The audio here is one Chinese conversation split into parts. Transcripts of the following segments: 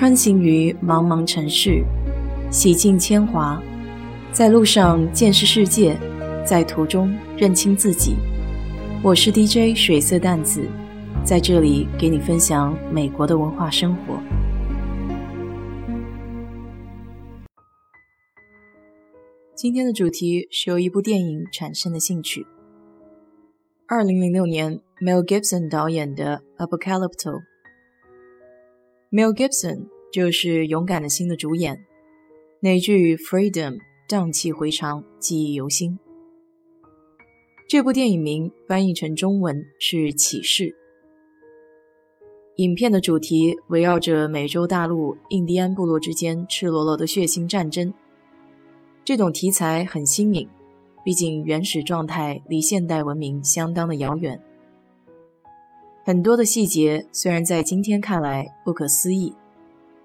穿行于茫茫城市，洗尽铅华，在路上见识世界，在途中认清自己。我是 DJ 水色淡子，在这里给你分享美国的文化生活。今天的主题是由一部电影产生的兴趣。二零零六年，Mel Gibson 导演的《Apocalypto》。Mel Gibson 就是《勇敢的心》的主演，那句 “Freedom” 荡气回肠，记忆犹新。这部电影名翻译成中文是《启示》。影片的主题围绕着美洲大陆印第安部落之间赤裸裸的血腥战争。这种题材很新颖，毕竟原始状态离现代文明相当的遥远。很多的细节虽然在今天看来不可思议，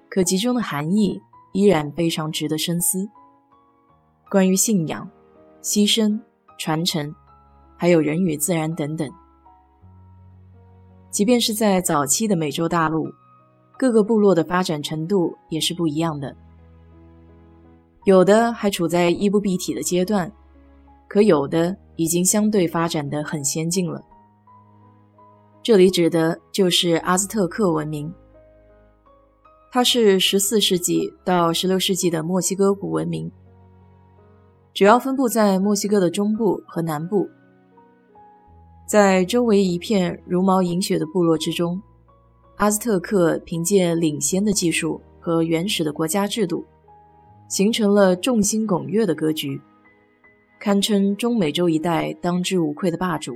可其中的含义依然非常值得深思。关于信仰、牺牲、传承，还有人与自然等等，即便是在早期的美洲大陆，各个部落的发展程度也是不一样的。有的还处在衣不蔽体的阶段，可有的已经相对发展的很先进了。这里指的就是阿兹特克文明，它是14世纪到16世纪的墨西哥古文明，主要分布在墨西哥的中部和南部。在周围一片茹毛饮血的部落之中，阿兹特克凭借领先的技术和原始的国家制度，形成了众星拱月的格局，堪称中美洲一带当之无愧的霸主。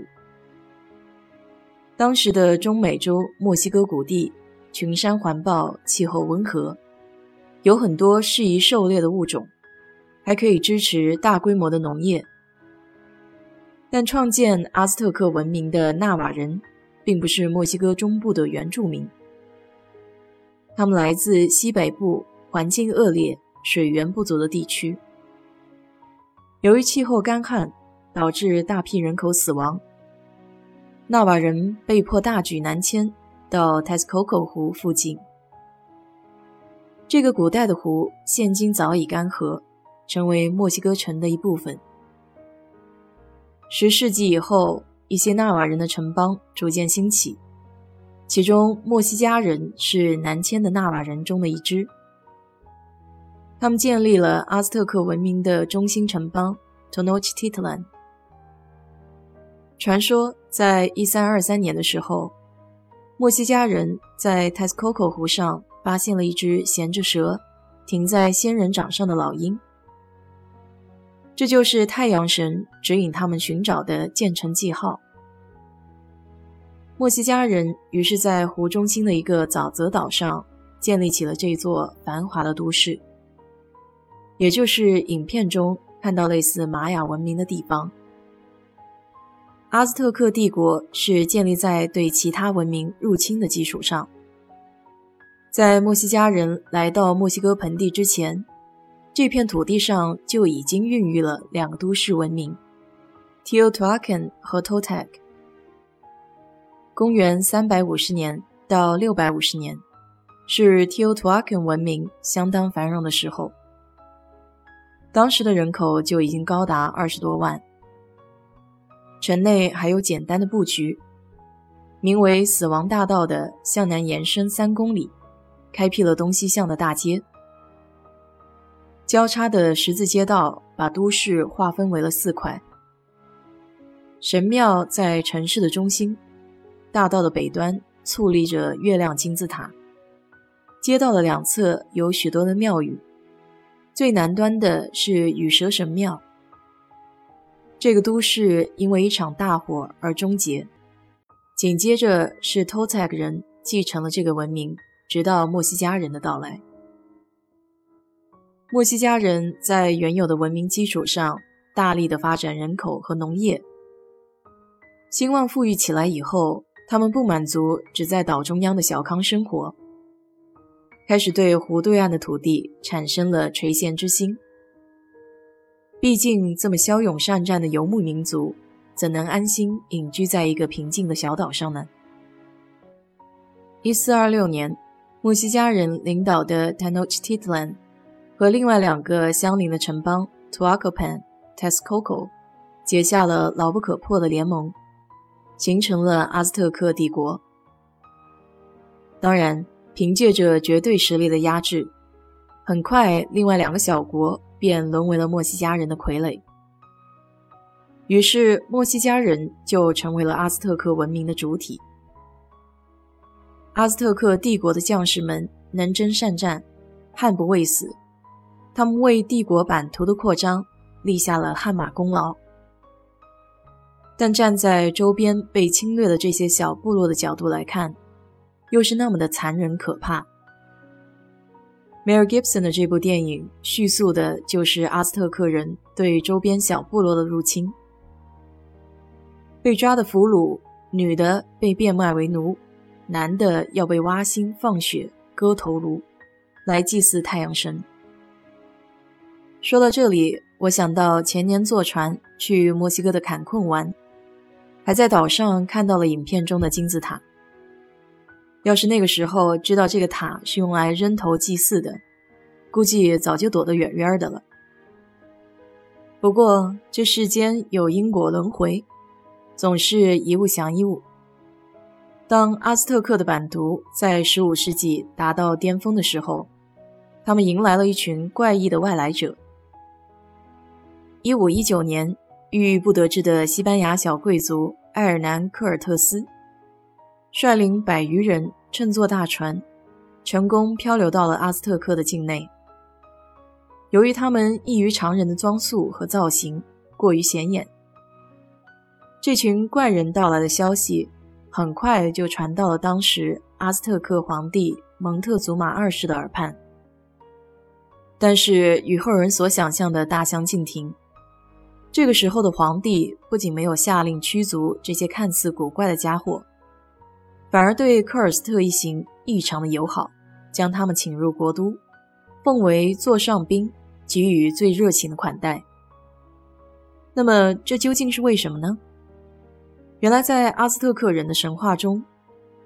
当时的中美洲墨西哥谷地群山环抱，气候温和，有很多适宜狩猎的物种，还可以支持大规模的农业。但创建阿兹特克文明的纳瓦人，并不是墨西哥中部的原住民，他们来自西北部环境恶劣、水源不足的地区。由于气候干旱，导致大批人口死亡。纳瓦人被迫大举南迁到 Texcoco 湖附近。这个古代的湖现今早已干涸，成为墨西哥城的一部分。十世纪以后，一些纳瓦人的城邦逐渐兴起，其中墨西加人是南迁的纳瓦人中的一支。他们建立了阿兹特克文明的中心城邦 Tenochtitlan。传说，在一三二三年的时候，墨西加人在 t e s c o c o 湖上发现了一只衔着蛇停在仙人掌上的老鹰，这就是太阳神指引他们寻找的建成记号。墨西加人于是在湖中心的一个沼泽岛上建立起了这座繁华的都市，也就是影片中看到类似玛雅文明的地方。阿兹特克帝国是建立在对其他文明入侵的基础上。在墨西加人来到墨西哥盆地之前，这片土地上就已经孕育了两个都市文明：Teotihuacan 和 Totec。公元350年到650年，是 Teotihuacan 文明相当繁荣的时候。当时的人口就已经高达二十多万。城内还有简单的布局，名为“死亡大道”的向南延伸三公里，开辟了东西向的大街。交叉的十字街道把都市划分为了四块。神庙在城市的中心，大道的北端矗立着月亮金字塔。街道的两侧有许多的庙宇，最南端的是羽蛇神庙。这个都市因为一场大火而终结，紧接着是 Toltec 人继承了这个文明，直到墨西加人的到来。墨西加人在原有的文明基础上，大力的发展人口和农业，兴旺富裕起来以后，他们不满足只在岛中央的小康生活，开始对湖对岸的土地产生了垂涎之心。毕竟，这么骁勇善战的游牧民族，怎能安心隐居在一个平静的小岛上呢？一四二六年，墨西加人领导的 Tenochtitlan 和另外两个相邻的城邦 Tuacopan、Texcoco 结下了牢不可破的联盟，形成了阿兹特克帝国。当然，凭借着绝对实力的压制，很快另外两个小国便沦为了墨西加人的傀儡。于是，墨西加人就成为了阿兹特克文明的主体。阿兹特克帝国的将士们能征善战，悍不畏死，他们为帝国版图的扩张立下了汗马功劳。但站在周边被侵略的这些小部落的角度来看，又是那么的残忍可怕。梅尔·吉布森的这部电影叙述的就是阿兹特克人对周边小部落的入侵。被抓的俘虏，女的被变卖为奴，男的要被挖心、放血、割头颅，来祭祀太阳神。说到这里，我想到前年坐船去墨西哥的坎昆玩，还在岛上看到了影片中的金字塔。要是那个时候知道这个塔是用来扔头祭祀的，估计早就躲得远远的了。不过这世间有因果轮回。总是一物降一物。当阿斯特克的版图在15世纪达到巅峰的时候，他们迎来了一群怪异的外来者。1519年，郁郁不得志的西班牙小贵族埃尔南·科尔特斯，率领百余人乘坐大船，成功漂流到了阿斯特克的境内。由于他们异于常人的装束和造型过于显眼。这群怪人到来的消息很快就传到了当时阿斯特克皇帝蒙特祖马二世的耳畔，但是与后人所想象的大相径庭。这个时候的皇帝不仅没有下令驱逐这些看似古怪的家伙，反而对科尔斯特一行异常的友好，将他们请入国都，奉为座上宾，给予最热情的款待。那么，这究竟是为什么呢？原来，在阿兹特克人的神话中，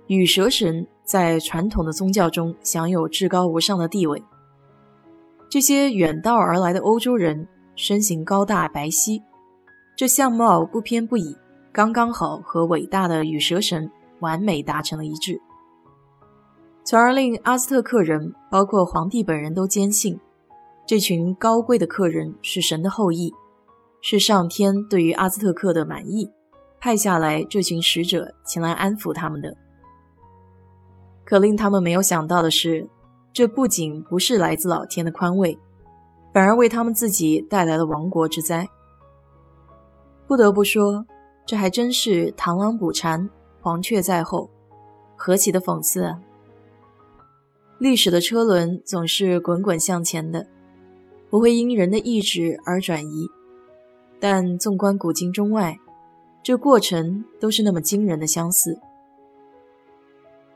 羽蛇神在传统的宗教中享有至高无上的地位。这些远道而来的欧洲人身形高大白皙，这相貌不偏不倚，刚刚好和伟大的羽蛇神完美达成了一致，从而令阿兹特克人，包括皇帝本人都坚信，这群高贵的客人是神的后裔，是上天对于阿兹特克的满意。派下来这群使者前来安抚他们的，可令他们没有想到的是，这不仅不是来自老天的宽慰，反而为他们自己带来了亡国之灾。不得不说，这还真是螳螂捕蝉，黄雀在后，何其的讽刺啊！历史的车轮总是滚滚向前的，不会因人的意志而转移，但纵观古今中外。这过程都是那么惊人的相似。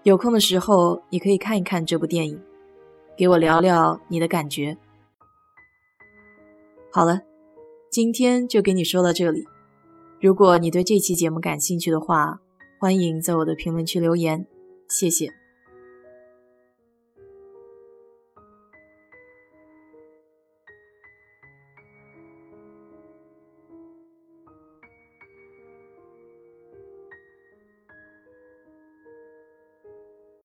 有空的时候，你可以看一看这部电影，给我聊聊你的感觉。好了，今天就给你说到这里。如果你对这期节目感兴趣的话，欢迎在我的评论区留言，谢谢。